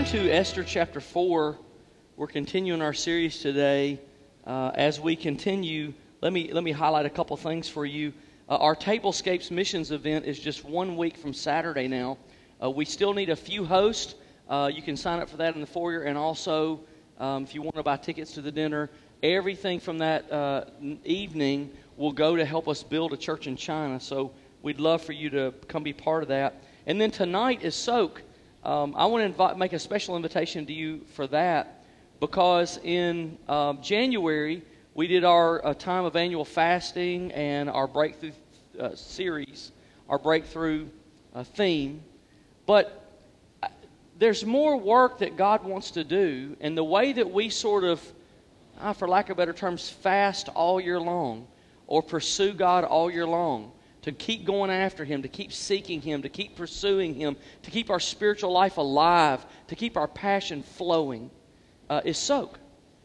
turn to Esther chapter 4. We're continuing our series today. Uh, as we continue, let me, let me highlight a couple things for you. Uh, our Tablescapes Missions event is just one week from Saturday now. Uh, we still need a few hosts. Uh, you can sign up for that in the foyer, and also um, if you want to buy tickets to the dinner, everything from that uh, evening will go to help us build a church in China. So we'd love for you to come be part of that. And then tonight is Soak. Um, I want to make a special invitation to you for that because in um, January we did our uh, time of annual fasting and our breakthrough uh, series, our breakthrough uh, theme. But uh, there's more work that God wants to do, and the way that we sort of, uh, for lack of better terms, fast all year long or pursue God all year long to keep going after Him, to keep seeking Him, to keep pursuing Him, to keep our spiritual life alive, to keep our passion flowing, uh, is soak.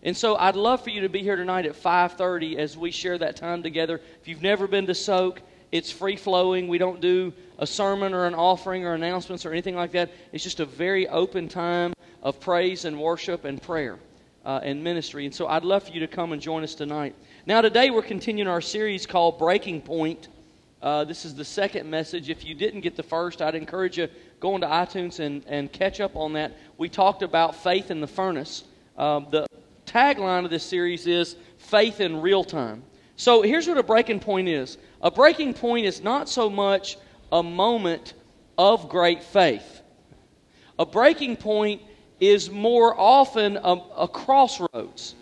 And so I'd love for you to be here tonight at 5:30 as we share that time together. If you've never been to soak, it's free flowing. We don't do a sermon or an offering or announcements or anything like that. It's just a very open time of praise and worship and prayer uh, and ministry. And so I'd love for you to come and join us tonight. Now today we're continuing our series called Breaking Point. Uh, this is the second message. If you didn't get the first, I'd encourage you go into iTunes and, and catch up on that. We talked about faith in the furnace. Um, the tagline of this series is faith in real time. So here's what a breaking point is a breaking point is not so much a moment of great faith, a breaking point is more often a, a crossroads.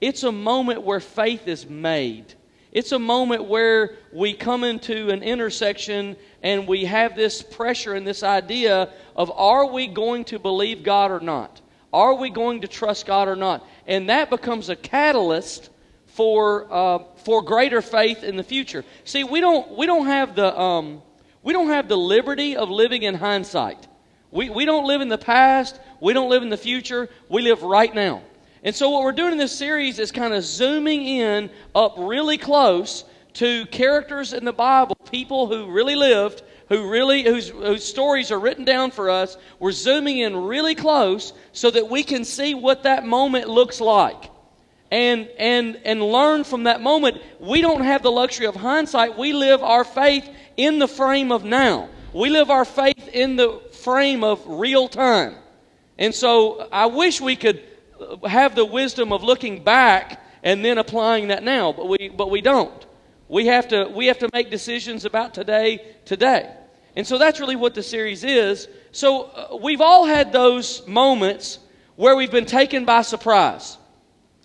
It's a moment where faith is made. It's a moment where we come into an intersection and we have this pressure and this idea of are we going to believe God or not? Are we going to trust God or not? And that becomes a catalyst for uh, for greater faith in the future. See, we don't we don't have the um, we don't have the liberty of living in hindsight. We we don't live in the past. We don't live in the future. We live right now. And so, what we're doing in this series is kind of zooming in up really close to characters in the Bible, people who really lived, who really whose, whose stories are written down for us. We're zooming in really close so that we can see what that moment looks like. And, and, and learn from that moment. We don't have the luxury of hindsight. We live our faith in the frame of now. We live our faith in the frame of real time. And so I wish we could have the wisdom of looking back and then applying that now, but we, but we don't. We have, to, we have to make decisions about today, today. And so that's really what the series is. So uh, we've all had those moments where we've been taken by surprise.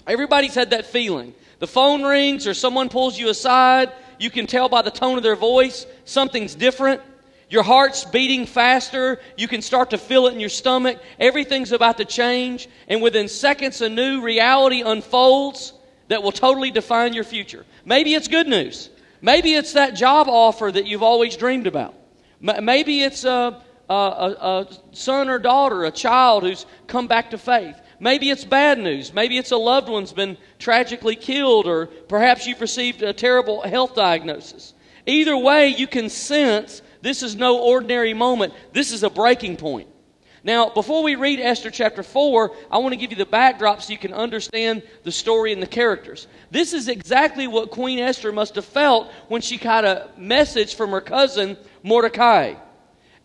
Everybody's had that feeling. The phone rings or someone pulls you aside. You can tell by the tone of their voice something's different. Your heart's beating faster. You can start to feel it in your stomach. Everything's about to change. And within seconds, a new reality unfolds that will totally define your future. Maybe it's good news. Maybe it's that job offer that you've always dreamed about. Maybe it's a, a, a, son or daughter, a child who's come back to faith. Maybe it's bad news. Maybe it's a loved one's been tragically killed, or perhaps you've received a terrible health diagnosis. Either way, you can sense this is no ordinary moment. This is a breaking point. Now, before we read Esther chapter 4, I want to give you the backdrop so you can understand the story and the characters. This is exactly what Queen Esther must have felt when she got a message from her cousin Mordecai.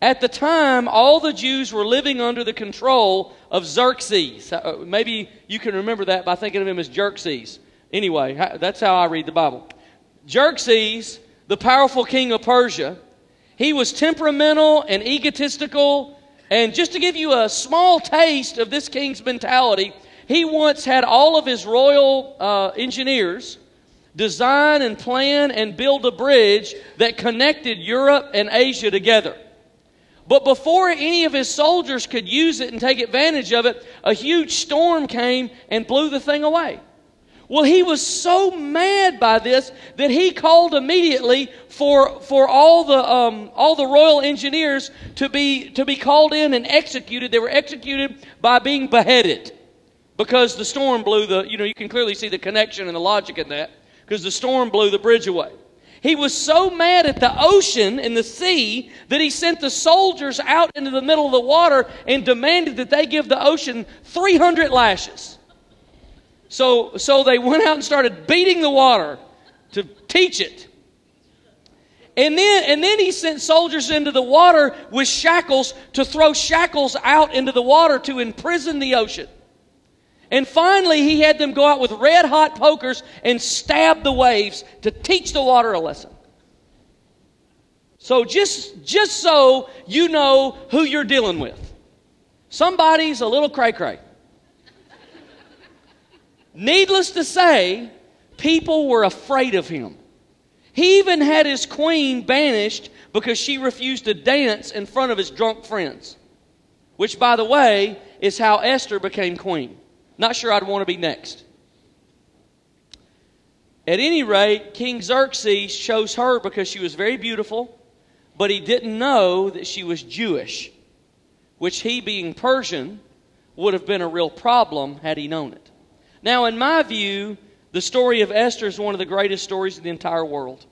At the time, all the Jews were living under the control of Xerxes. Uh, maybe you can remember that by thinking of him as Xerxes. Anyway, that's how I read the Bible. Xerxes, the powerful king of Persia, he was temperamental and egotistical. And just to give you a small taste of this king's mentality, he once had all of his royal uh, engineers design and plan and build a bridge that connected Europe and Asia together. But before any of his soldiers could use it and take advantage of it, a huge storm came and blew the thing away. Well, he was so mad by this that he called immediately for, for all, the, um, all the royal engineers to be, to be called in and executed. They were executed by being beheaded because the storm blew the, you know, you can clearly see the connection and the logic in that because the storm blew the bridge away. He was so mad at the ocean and the sea that he sent the soldiers out into the middle of the water and demanded that they give the ocean 300 lashes. So, so they went out and started beating the water to teach it. And then, and then he sent soldiers into the water with shackles to throw shackles out into the water to imprison the ocean. And finally, he had them go out with red hot pokers and stab the waves to teach the water a lesson. So just, just so you know who you're dealing with. Somebody's a little cray cray. Needless to say, people were afraid of him. He even had his queen banished because she refused to dance in front of his drunk friends. Which, by the way, is how Esther became queen. Not sure I'd want to be next. At any rate, King Xerxes chose her because she was very beautiful, but he didn't know that she was Jewish, which he, being Persian, would have been a real problem had he known it. Now, in my view, the story of Esther is one of the greatest stories in the entire world.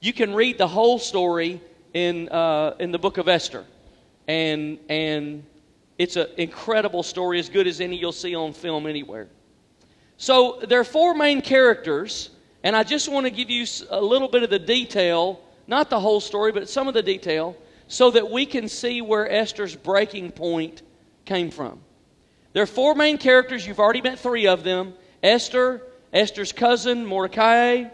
You can read the whole story in, uh, in the book of Esther, and, and it's an incredible story, as good as any you'll see on film anywhere. So there are four main characters, and I just want to give you a little bit of the detail, not the whole story, but some of the detail, so that we can see where Esther's breaking point came from. There are four main characters. You've already met three of them Esther, Esther's cousin, Mordecai,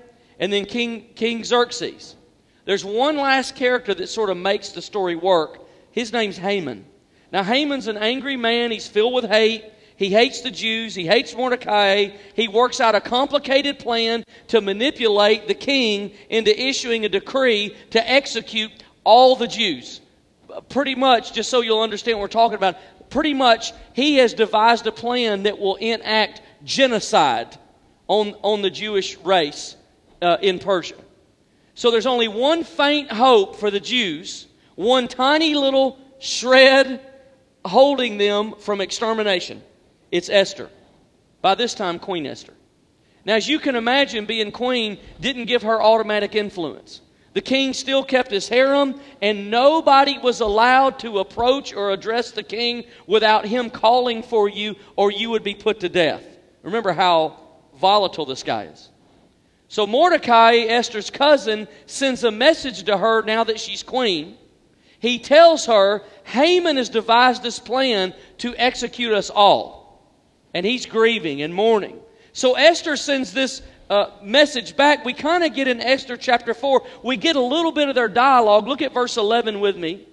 and then King, King Xerxes. There's one last character that sort of makes the story work. His name's Haman. Now, Haman's an angry man. He's filled with hate. He hates the Jews. He hates Mordecai. He works out a complicated plan to manipulate the king into issuing a decree to execute all the Jews. Pretty much, just so you'll understand what we're talking about, pretty much he has devised a plan that will enact genocide on, on the Jewish race uh, in Persia. So there's only one faint hope for the Jews, one tiny little shred holding them from extermination. It's Esther. By this time, Queen Esther. Now, as you can imagine, being queen didn't give her automatic influence. The king still kept his harem, and nobody was allowed to approach or address the king without him calling for you, or you would be put to death. Remember how volatile this guy is. So, Mordecai, Esther's cousin, sends a message to her now that she's queen he tells her Haman has devised this plan to execute us all. And he's grieving and mourning. So Esther sends this uh, message back. We kind of get in Esther chapter 4, we get a little bit of their dialogue. Look at verse 11 with me.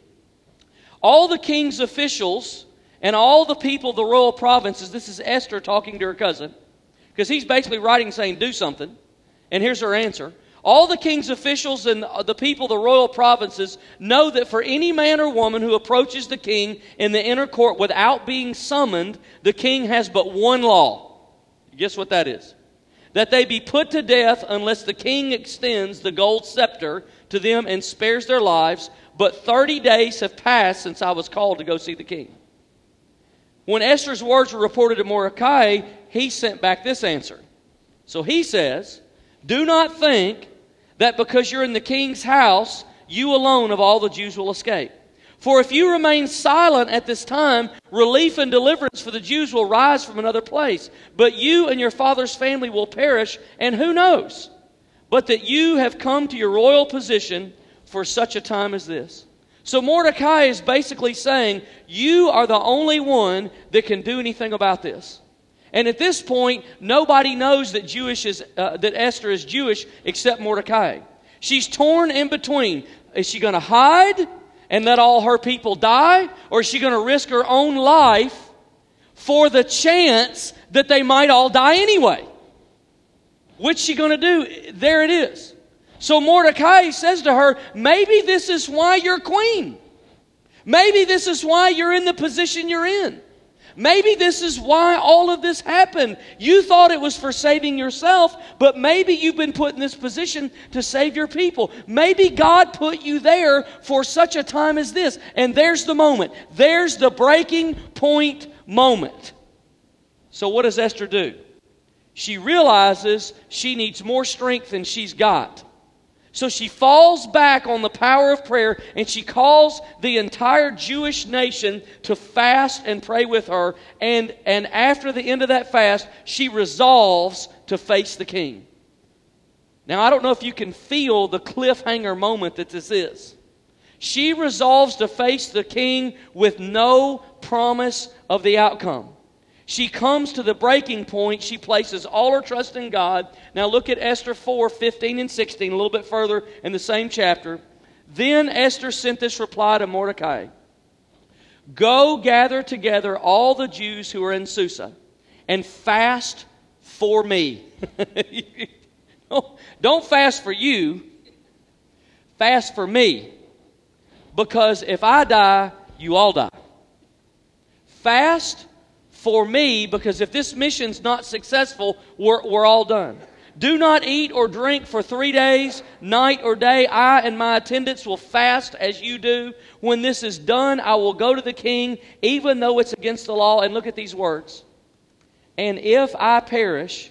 All the king's officials and all the people of the royal provinces, this is Esther talking to her cousin, because he's basically writing saying, Do something. And here's her answer. All the king's officials and the people of the royal provinces know that for any man or woman who approaches the king in the inner court without being summoned, the king has but one law. Guess what that is? That they be put to death unless the king extends the gold scepter to them and spares their lives. But 30 days have passed since I was called to go see the king. When Esther's words were reported to Mordecai, he sent back this answer. So he says, Do not think that because you're in the king's house, you alone of all the Jews will escape. For if you remain silent at this time, relief and deliverance for the Jews will rise from another place. But you and your father's family will perish, and who knows? But that you have come to your royal position for such a time as this. So Mordecai is basically saying, You are the only one that can do anything about this. And at this point, nobody knows that Jewish is uh, that Esther is Jewish except Mordecai. She's torn in between. Is she going to hide and let all her people die, or is she going to risk her own life for the chance that they might all die anyway? What's she going to do? There it is. So Mordecai says to her, Maybe this is why you're queen. Maybe this is why you're in the position you're in. Maybe this is why all of this happened. You thought it was for saving yourself, but maybe you've been put in this position to save your people. Maybe God put you there for such a time as this. And there's the moment. There's the breaking point moment. So, what does Esther do? She realizes she needs more strength than she's got. So she falls back on the power of prayer and she calls the entire Jewish nation to fast and pray with her. And, and after the end of that fast, she resolves to face the king. Now, I don't know if you can feel the cliffhanger moment that this is. She resolves to face the king with no promise of the outcome. She comes to the breaking point. She places all her trust in God. Now look at Esther 4 15 and 16, a little bit further in the same chapter. Then Esther sent this reply to Mordecai Go gather together all the Jews who are in Susa and fast for me. Don't fast for you, fast for me. Because if I die, you all die. Fast for me because if this mission's not successful, we're, we're all done. Do not eat or drink for three days, night or day. I and my attendants will fast as you do. When this is done, I will go to the king, even though it's against the law. And look at these words. And if I perish,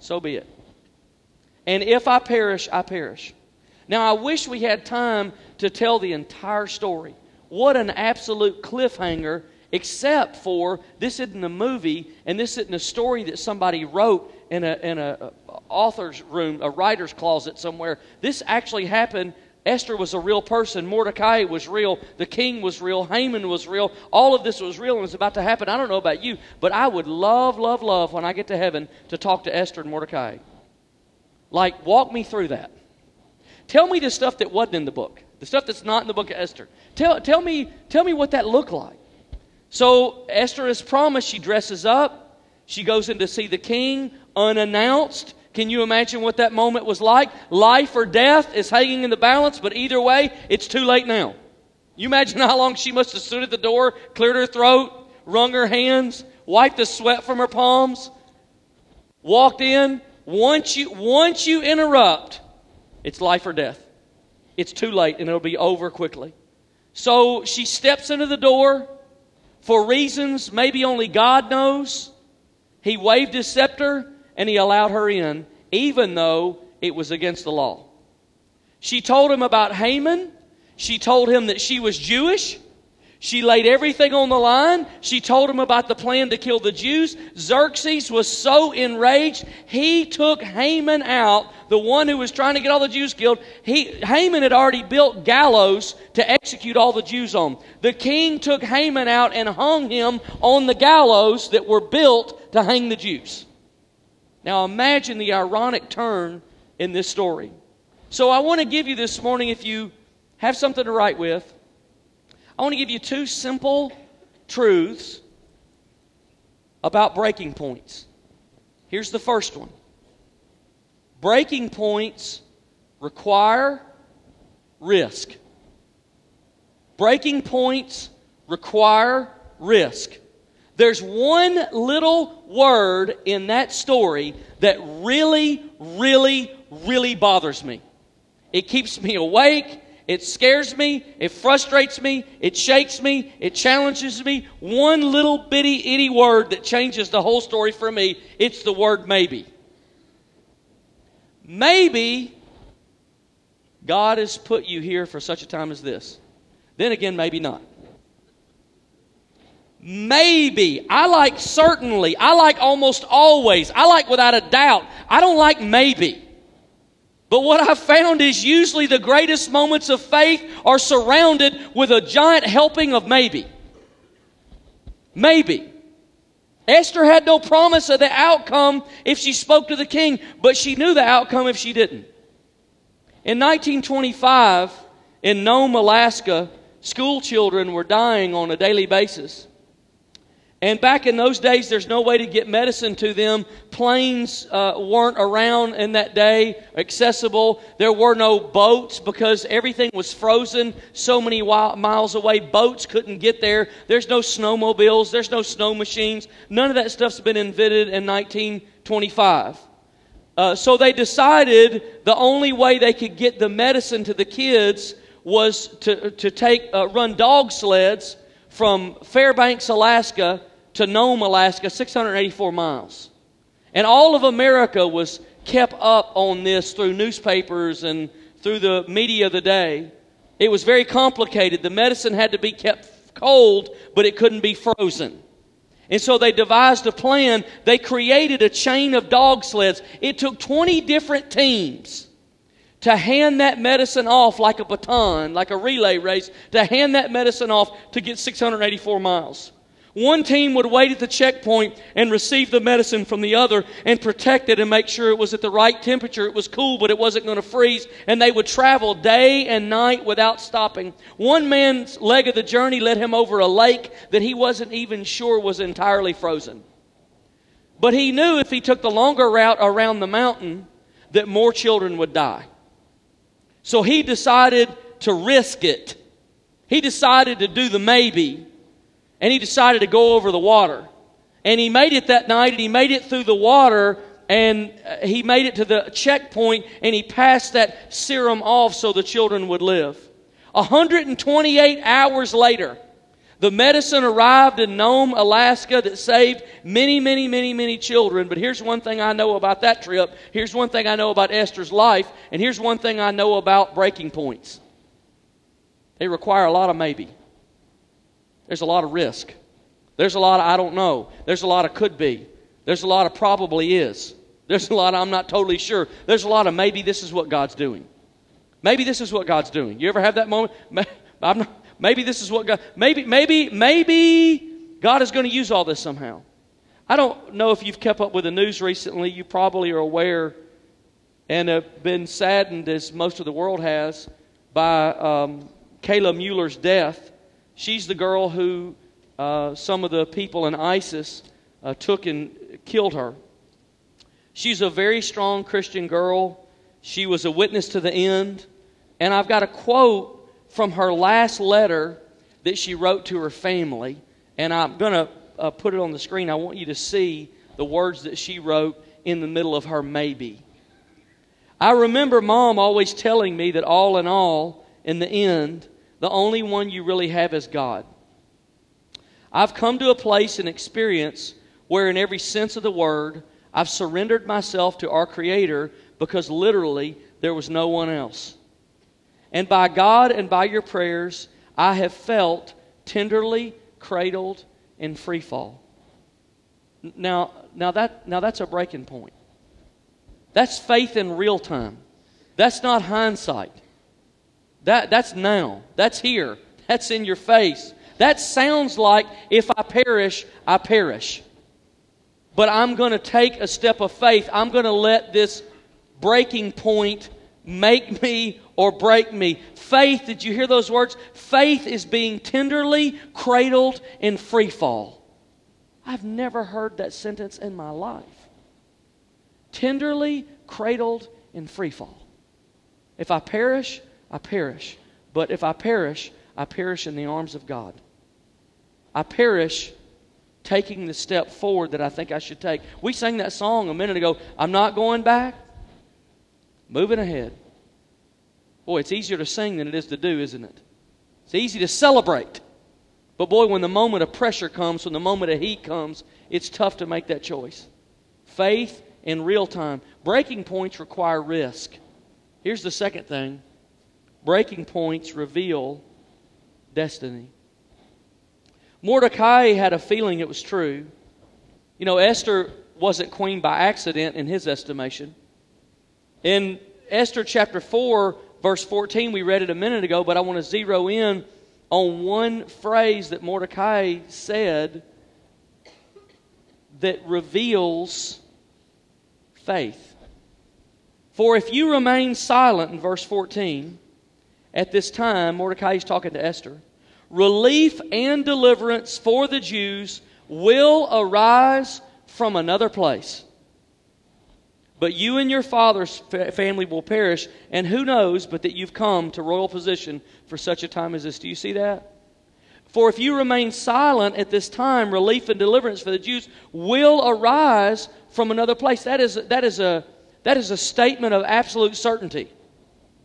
so be it. And if I perish, I perish. Now, I wish we had time to tell the entire story. What an absolute cliffhanger except for this isn't a movie and this isn't a story that somebody wrote in a, in a, author's room, a writer's closet somewhere. This actually happened. Esther was a real person. Mordecai was real. The king was real. Haman was real. All of this was real and was about to happen. I don't know about you, but I would love, love, love when I get to heaven to talk to Esther and Mordecai. Like, walk me through that. Tell me the stuff that wasn't in the book, the stuff that's not in the book of Esther. Tell, tell, me, tell me what that looked like. So Esther is promised, she dresses up, she goes in to see the king unannounced. Can you imagine what that moment was like? Life or death is hanging in the balance, but either way, it's too late now. You imagine how long she must have stood at the door, cleared her throat, wrung her hands, wiped the sweat from her palms, walked in. Once you, once you interrupt, it's life or death. It's too late and it'll be over quickly. So she steps into the door for reasons maybe only God knows, he waved his scepter and he allowed her in, even though it was against the law. She told him about Haman. She told him that she was Jewish. She laid everything on the line. She told him about the plan to kill the Jews. Xerxes was so enraged, he took Haman out, the one who was trying to get all the Jews killed. He, Haman had already built gallows to execute all the Jews on. The king took Haman out and hung him on the gallows that were built to hang the Jews. Now imagine the ironic turn in this story. So I want to give you this morning, if you have something to write with, I want to give you two simple truths about breaking points. Here's the first one breaking points require risk. Breaking points require risk. There's one little word in that story that really, really, really bothers me. It keeps me awake. It scares me. It frustrates me. It shakes me. It challenges me. One little bitty itty word that changes the whole story for me. It's the word maybe. Maybe God has put you here for such a time as this. Then again, maybe not. Maybe. I like certainly. I like almost always. I like without a doubt. I don't like maybe. But what I've found is usually the greatest moments of faith are surrounded with a giant helping of maybe. Maybe. Esther had no promise of the outcome if she spoke to the king, but she knew the outcome if she didn't. In 1925, in Nome, Alaska, school children were dying on a daily basis. And back in those days, there's no way to get medicine to them. Planes uh, weren't around in that day, accessible. There were no boats because everything was frozen so many miles away. Boats couldn't get there. There's no snowmobiles. There's no snow machines. None of that stuff's been invented in 1925. Uh, so they decided the only way they could get the medicine to the kids was to, to take, uh, run dog sleds from Fairbanks, Alaska to Nome, Alaska, 684 miles. And all of America was kept up on this through newspapers and through the media of the day. It was very complicated. The medicine had to be kept cold, but it couldn't be frozen. And so they devised a plan. They created a chain of dog sleds. It took 20 different teams to hand that medicine off like a baton, like a relay race, to hand that medicine off to get 684 miles. One team would wait at the checkpoint and receive the medicine from the other and protect it and make sure it was at the right temperature. It was cool, but it wasn't going to freeze. And they would travel day and night without stopping. One man's leg of the journey led him over a lake that he wasn't even sure was entirely frozen. But he knew if he took the longer route around the mountain that more children would die. So he decided to risk it. He decided to do the maybe and he decided to go over the water. And he made it that night, and he made it through the water, and uh, he made it to the checkpoint, and he passed that serum off so the children would live. 128 hours later, the medicine arrived in Nome, Alaska that saved many, many, many, many children. But here's one thing I know about that trip. Here's one thing I know about Esther's life. And here's one thing I know about breaking points. They require a lot of maybe. There's a lot of risk. There's a lot of I don't know. There's a lot of could be. There's a lot of probably is. There's a lot of I'm not totally sure. There's a lot of maybe this is what God's doing. Maybe this is what God's doing. You ever have that moment? Not, maybe this is what God. Maybe maybe maybe God is going to use all this somehow. I don't know if you've kept up with the news recently. You probably are aware and have been saddened, as most of the world has, by um, Kayla Mueller's death. She's the girl who uh, some of the people in ISIS uh, took and killed her. She's a very strong Christian girl. She was a witness to the end. And I've got a quote from her last letter that she wrote to her family. And I'm going to uh, put it on the screen. I want you to see the words that she wrote in the middle of her maybe. I remember mom always telling me that all in all, in the end, the only one you really have is God. I've come to a place and experience where, in every sense of the word, I've surrendered myself to our Creator because literally there was no one else. And by God and by your prayers, I have felt tenderly cradled in free fall. Now, now, that, now that's a breaking point. That's faith in real time. That's not hindsight. That, that's now. That's here. That's in your face. That sounds like if I perish, I perish. But I'm going to take a step of faith. I'm going to let this breaking point make me or break me. Faith, did you hear those words? Faith is being tenderly cradled in free fall. I've never heard that sentence in my life. Tenderly cradled in free fall. If I perish, I perish. But if I perish, I perish in the arms of God. I perish taking the step forward that I think I should take. We sang that song a minute ago. I'm not going back, moving ahead. Boy, it's easier to sing than it is to do, isn't it? It's easy to celebrate. But boy, when the moment of pressure comes, when the moment of heat comes, it's tough to make that choice. Faith in real time. Breaking points require risk. Here's the second thing breaking points reveal destiny. Mordecai had a feeling it was true. You know, Esther wasn't queen by accident in his estimation. In Esther chapter 4, verse 14, we read it a minute ago, but I want to zero in on one phrase that Mordecai said that reveals faith. For if you remain silent, in verse 14, at this time, Mordecai is talking to Esther. Relief and deliverance for the Jews will arise from another place. But you and your father's family will perish, and who knows but that you've come to royal position for such a time as this. Do you see that? For if you remain silent at this time, relief and deliverance for the Jews will arise from another place. That is, that is, a, that is a statement of absolute certainty.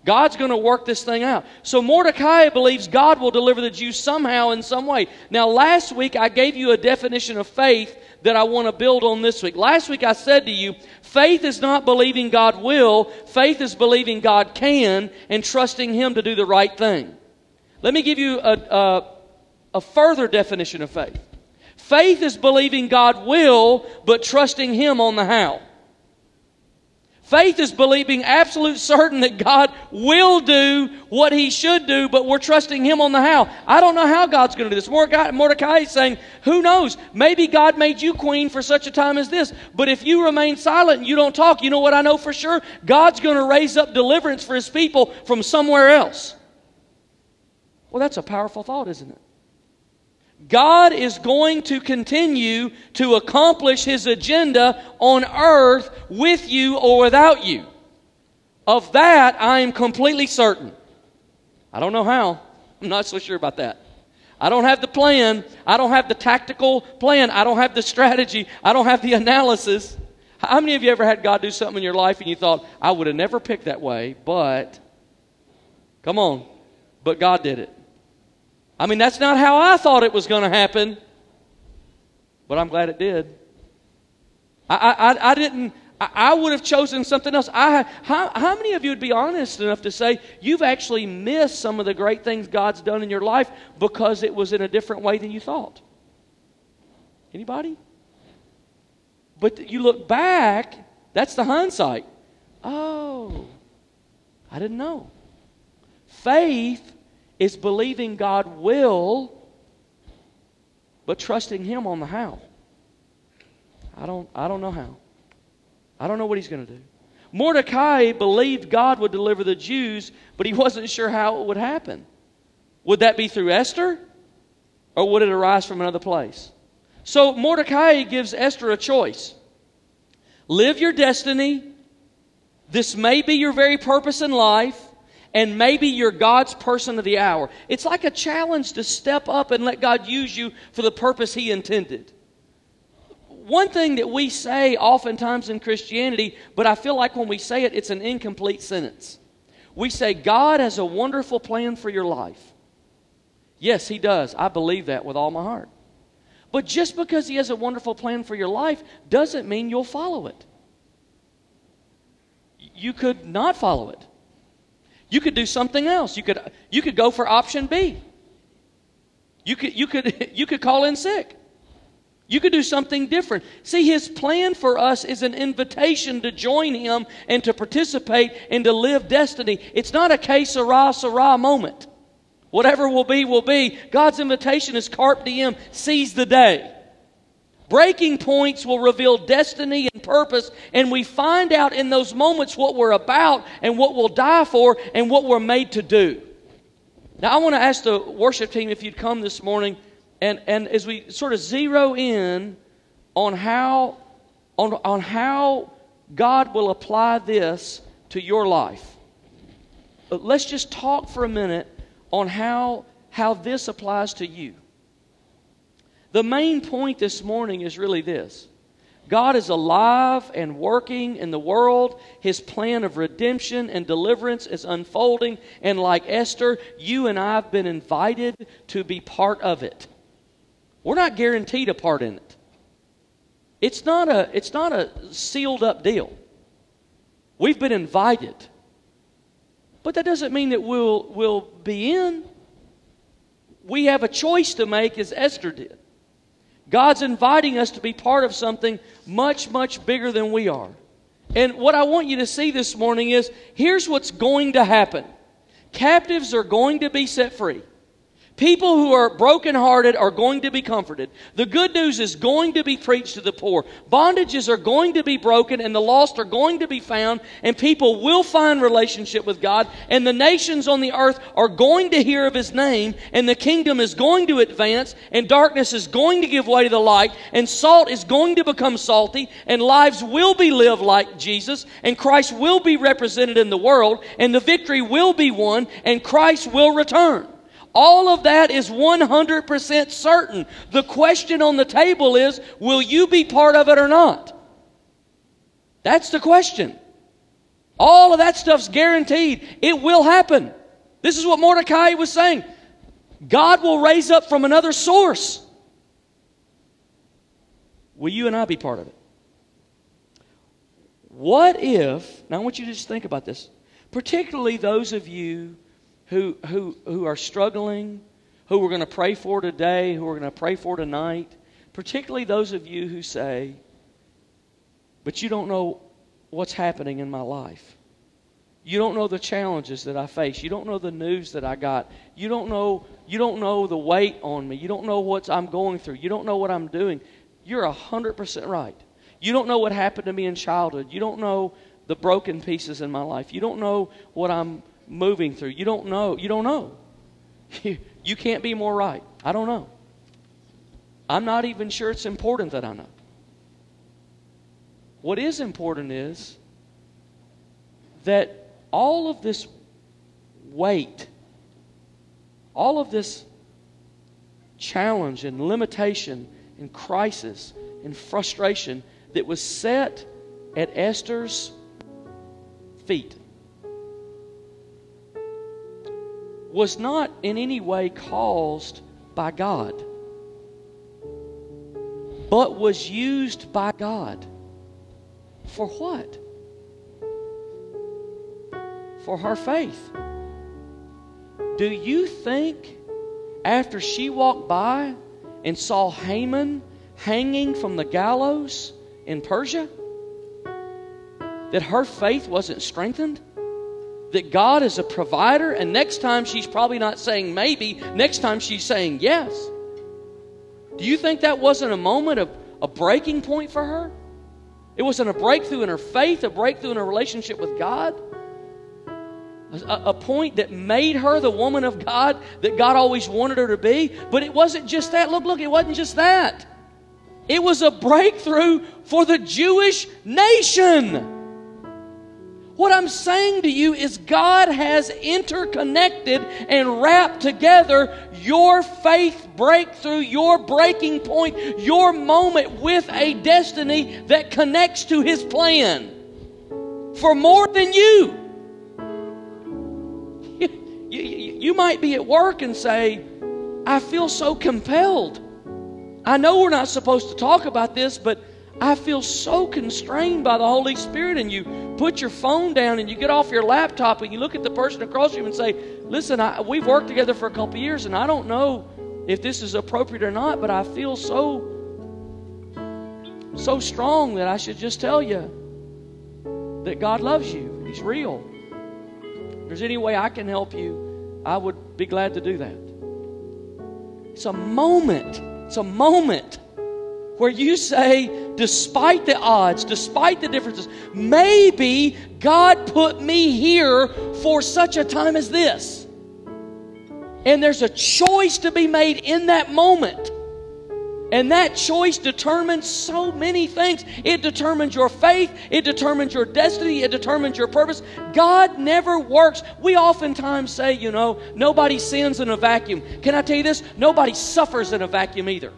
God's going to work this thing out. So Mordecai believes God will deliver the Jews somehow in some way. Now, last week I gave you a definition of faith that I want to build on this week. Last week I said to you, faith is not believing God will, faith is believing God can and trusting Him to do the right thing. Let me give you a, a, a further definition of faith. Faith is believing God will, but trusting Him on the how. Faith is believing absolute certain that God will do what he should do, but we're trusting him on the how. I don't know how God's going to do this. Mordecai is saying, who knows? Maybe God made you queen for such a time as this. But if you remain silent and you don't talk, you know what I know for sure? God's going to raise up deliverance for his people from somewhere else. Well, that's a powerful thought, isn't it? God is going to continue to accomplish His agenda on earth with you or without you. Of that, I am completely certain. I don't know how. I'm not so sure about that. I don't have the plan. I don't have the tactical plan. I don't have the strategy. I don't have the analysis. How many of you ever had God do something in your life and you thought, I would have never picked that way, but, come on, but God did it? I mean, that's not how I thought it was going to happen, but I'm glad it did. I, I, I didn't. I would have chosen something else. I, how, how many of you would be honest enough to say you've actually missed some of the great things God's done in your life because it was in a different way than you thought? Anybody? But you look back, that's the hindsight. Oh, I didn't know. Faith is believing God will, but trusting Him on the how. I don't, I don't know how. I don't know what he's going to do. Mordecai believed God would deliver the Jews, but he wasn't sure how it would happen. Would that be through Esther? Or would it arise from another place? So Mordecai gives Esther a choice live your destiny. This may be your very purpose in life and maybe you're God's person of the hour. It's like a challenge to step up and let God use you for the purpose He intended. One thing that we say oftentimes in Christianity, but I feel like when we say it, it's an incomplete sentence. We say, God has a wonderful plan for your life. Yes, He does. I believe that with all my heart. But just because He has a wonderful plan for your life doesn't mean you'll follow it. You could not follow it. You could do something else. You could, you could go for option B. You could, you, could, you could call in sick. You could do something different. See, his plan for us is an invitation to join him and to participate and to live destiny. It's not a case que sera, sera moment. Whatever will be, will be. God's invitation is carpe diem, seize the day. Breaking points will reveal destiny and purpose, and we find out in those moments what we're about and what we'll die for and what we're made to do. Now, I want to ask the worship team if you'd come this morning, and, and as we sort of zero in on how, on, on how God will apply this to your life, uh, let's just talk for a minute on how, how this applies to you. The main point this morning is really this God is alive and working in the world. His plan of redemption and deliverance is unfolding. And like Esther, you and I have been invited to be part of it. We're not guaranteed a part in it. It's not a, it's not a sealed up deal. We've been invited. But that doesn't mean that we'll, we'll be in. We have a choice to make as Esther did. God's inviting us to be part of something much, much bigger than we are. And what I want you to see this morning is here's what's going to happen captives are going to be set free. People who are brokenhearted are going to be comforted. The good news is going to be preached to the poor. Bondages are going to be broken and the lost are going to be found and people will find relationship with God and the nations on the earth are going to hear of His name and the kingdom is going to advance and darkness is going to give way to the light and salt is going to become salty and lives will be lived like Jesus and Christ will be represented in the world and the victory will be won and Christ will return. All of that is 100% certain. The question on the table is will you be part of it or not? That's the question. All of that stuff's guaranteed. It will happen. This is what Mordecai was saying. God will raise up from another source. Will you and I be part of it? What if, now I want you to just think about this, particularly those of you who, who, who are struggling, who we're going to pray for today, who we're going to pray for tonight, particularly those of you who say, but you don't know what's happening in my life. You don't know the challenges that I face. You don't know the news that I got. You don't know you don't know the weight on me. You don't know what I'm going through. You don't know what I'm doing. You're 100% right. You don't know what happened to me in childhood. You don't know the broken pieces in my life. You don't know what I'm moving through. You don't know. You don't know. you can't be more right. I don't know. I'm not even sure it's important that I know. What is important is that all of this weight, all of this challenge and limitation and crisis and frustration that was set at Esther's feet was not in any way caused by God, but was used by God. For what? for her faith. Do you think after she walked by and saw Haman hanging from the gallows in Persia that her faith wasn't strengthened? That God is a provider, and next time she's probably not saying maybe, next time she's saying yes. Do you think that wasn't a moment of a breaking point for her? It wasn't a breakthrough in her faith, a breakthrough in her relationship with God? a, a, point that made her the woman of God that God always wanted her to be. But it wasn't just that. Look, look, it wasn't just that. It was a breakthrough for the Jewish nation. What I'm saying to you is God has interconnected and wrapped together your faith breakthrough, your breaking point, your moment with a destiny that connects to His plan for more than you. You, you, might be at work and say, I feel so compelled. I know we're not supposed to talk about this, but I feel so constrained by the Holy Spirit. And you put your phone down and you get off your laptop and you look at the person across you and say, Listen, I, we've worked together for a couple years and I don't know if this is appropriate or not, but I feel so so strong that I should just tell you that God loves you. He's real there's any way I can help you, I would be glad to do that. It's a moment. It's a moment where you say, despite the odds, despite the differences, maybe God put me here for such a time as this. And there's a choice to be made in that moment. And that choice determines so many things. It determines your faith, it determines your destiny, it determines your purpose. God never works. We oftentimes say, you know, nobody sins in a vacuum. Can I tell you this? Nobody suffers in a vacuum either.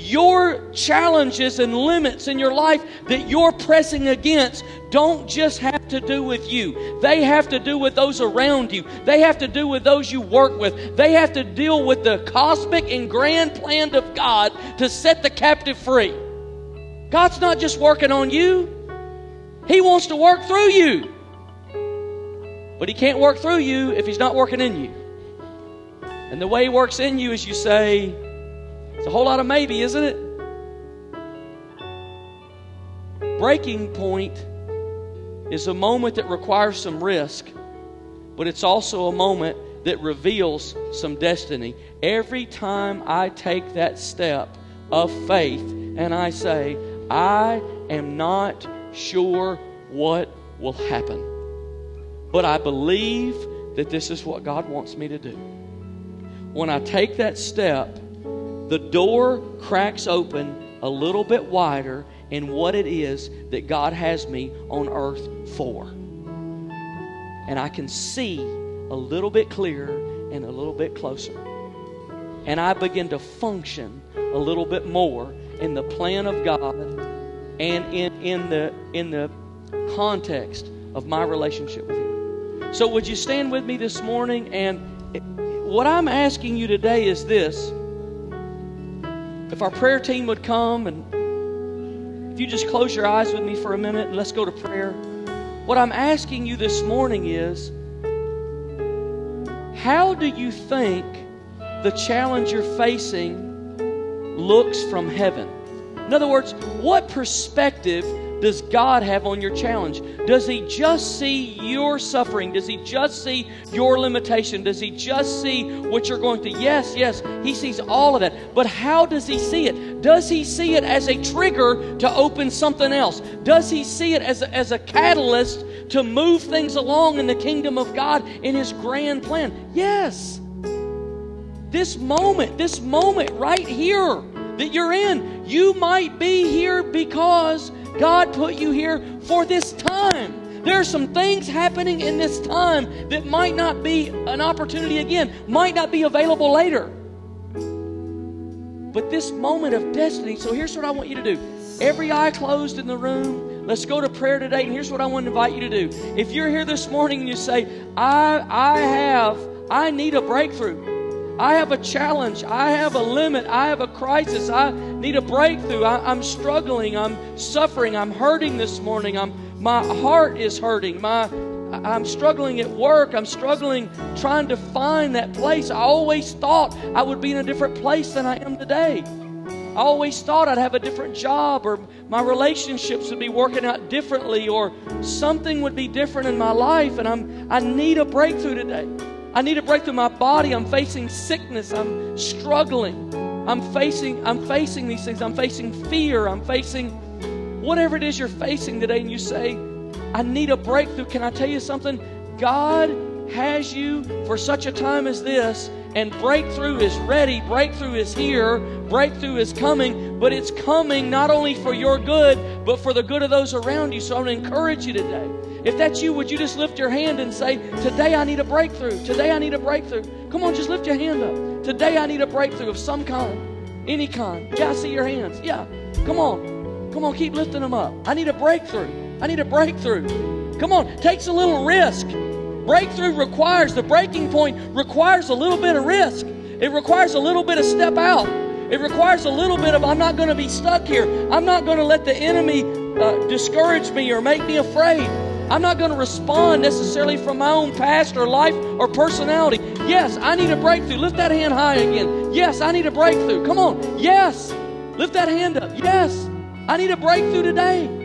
Your challenges and limits in your life that you're pressing against don't just have to do with you. They have to do with those around you. They have to do with those you work with. They have to deal with the cosmic and grand plan of God to set the captive free. God's not just working on you, He wants to work through you. But He can't work through you if He's not working in you. And the way He works in you is you say, it's a whole lot of maybe, isn't it? Breaking point is a moment that requires some risk, but it's also a moment that reveals some destiny. Every time I take that step of faith and I say, I am not sure what will happen, but I believe that this is what God wants me to do. When I take that step, the door cracks open a little bit wider in what it is that God has me on earth for. And I can see a little bit clearer and a little bit closer. And I begin to function a little bit more in the plan of God and in, in, the, in the context of my relationship with Him. So, would you stand with me this morning? And what I'm asking you today is this if our prayer team would come and if you just close your eyes with me for a minute and let's go to prayer. What I'm asking you this morning is how do you think the challenge you're facing looks from heaven? In other words, what perspective does God have on your challenge? Does He just see your suffering? Does He just see your limitation? Does He just see what you're going through? Yes, yes, He sees all of that. But how does He see it? Does He see it as a trigger to open something else? Does He see it as a, as a catalyst to move things along in the kingdom of God in His grand plan? Yes. This moment, this moment right here that you're in, you might be here because God put you here for this time. There are some things happening in this time that might not be an opportunity again, might not be available later. But this moment of destiny, so here's what I want you to do. Every eye closed in the room, let's go to prayer today. And here's what I want to invite you to do. If you're here this morning and you say, I, I have, I need a breakthrough. I have a challenge. I have a limit. I have a crisis. I need a breakthrough. I, am struggling. I'm suffering. I'm hurting this morning. I'm, my heart is hurting. My, I'm struggling at work. I'm struggling trying to find that place. I always thought I would be in a different place than I am today. I always thought I'd have a different job or my relationships would be working out differently or something would be different in my life and I'm I need a breakthrough today. I need a breakthrough my body. I'm facing sickness. I'm struggling. I'm facing I'm facing these things. I'm facing fear. I'm facing whatever it is you're facing today and you say, "I need a breakthrough." Can I tell you something? God has you for such a time as this, and breakthrough is ready. Breakthrough is here. Breakthrough is coming, but it's coming not only for your good, but for the good of those around you. So I want to encourage you today. If that's you, would you just lift your hand and say, Today I need a breakthrough. Today I need a breakthrough. Come on, just lift your hand up. Today I need a breakthrough of some kind, any kind. Yeah, I see your hands. Yeah, come on. Come on, keep lifting them up. I need a breakthrough. I need a breakthrough. Come on, takes a little risk. Breakthrough requires, the breaking point requires a little bit of risk. It requires a little bit of step out. It requires a little bit of, I'm not going to be stuck here. I'm not going to let the enemy uh, discourage me or make me afraid. I'm not going to respond necessarily from my own past or life or personality. Yes, I need a breakthrough. Lift that hand high again. Yes, I need a breakthrough. Come on. Yes. Lift that hand up. Yes, I need a breakthrough today.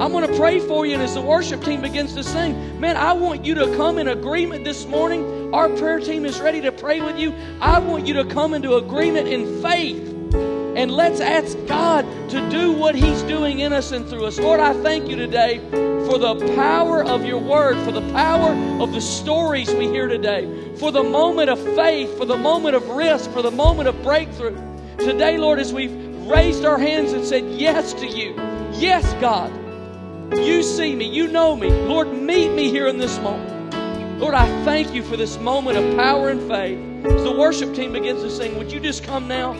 I'm going to pray for you, and as the worship team begins to sing, man, I want you to come in agreement this morning. Our prayer team is ready to pray with you. I want you to come into agreement in faith. And let's ask God to do what He's doing in us and through us. Lord, I thank you today for the power of your word, for the power of the stories we hear today, for the moment of faith, for the moment of risk, for the moment of breakthrough. Today, Lord, as we've raised our hands and said yes to you, yes, God, you see me, you know me. Lord, meet me here in this moment. Lord, I thank you for this moment of power and faith. As the worship team begins to sing, would you just come now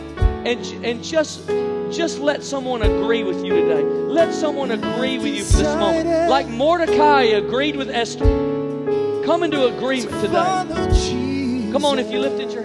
and, and just just let someone agree with you today. Let someone agree with you for this moment. Like Mordecai agreed with Esther. Come into agreement today. Come on, if you lifted your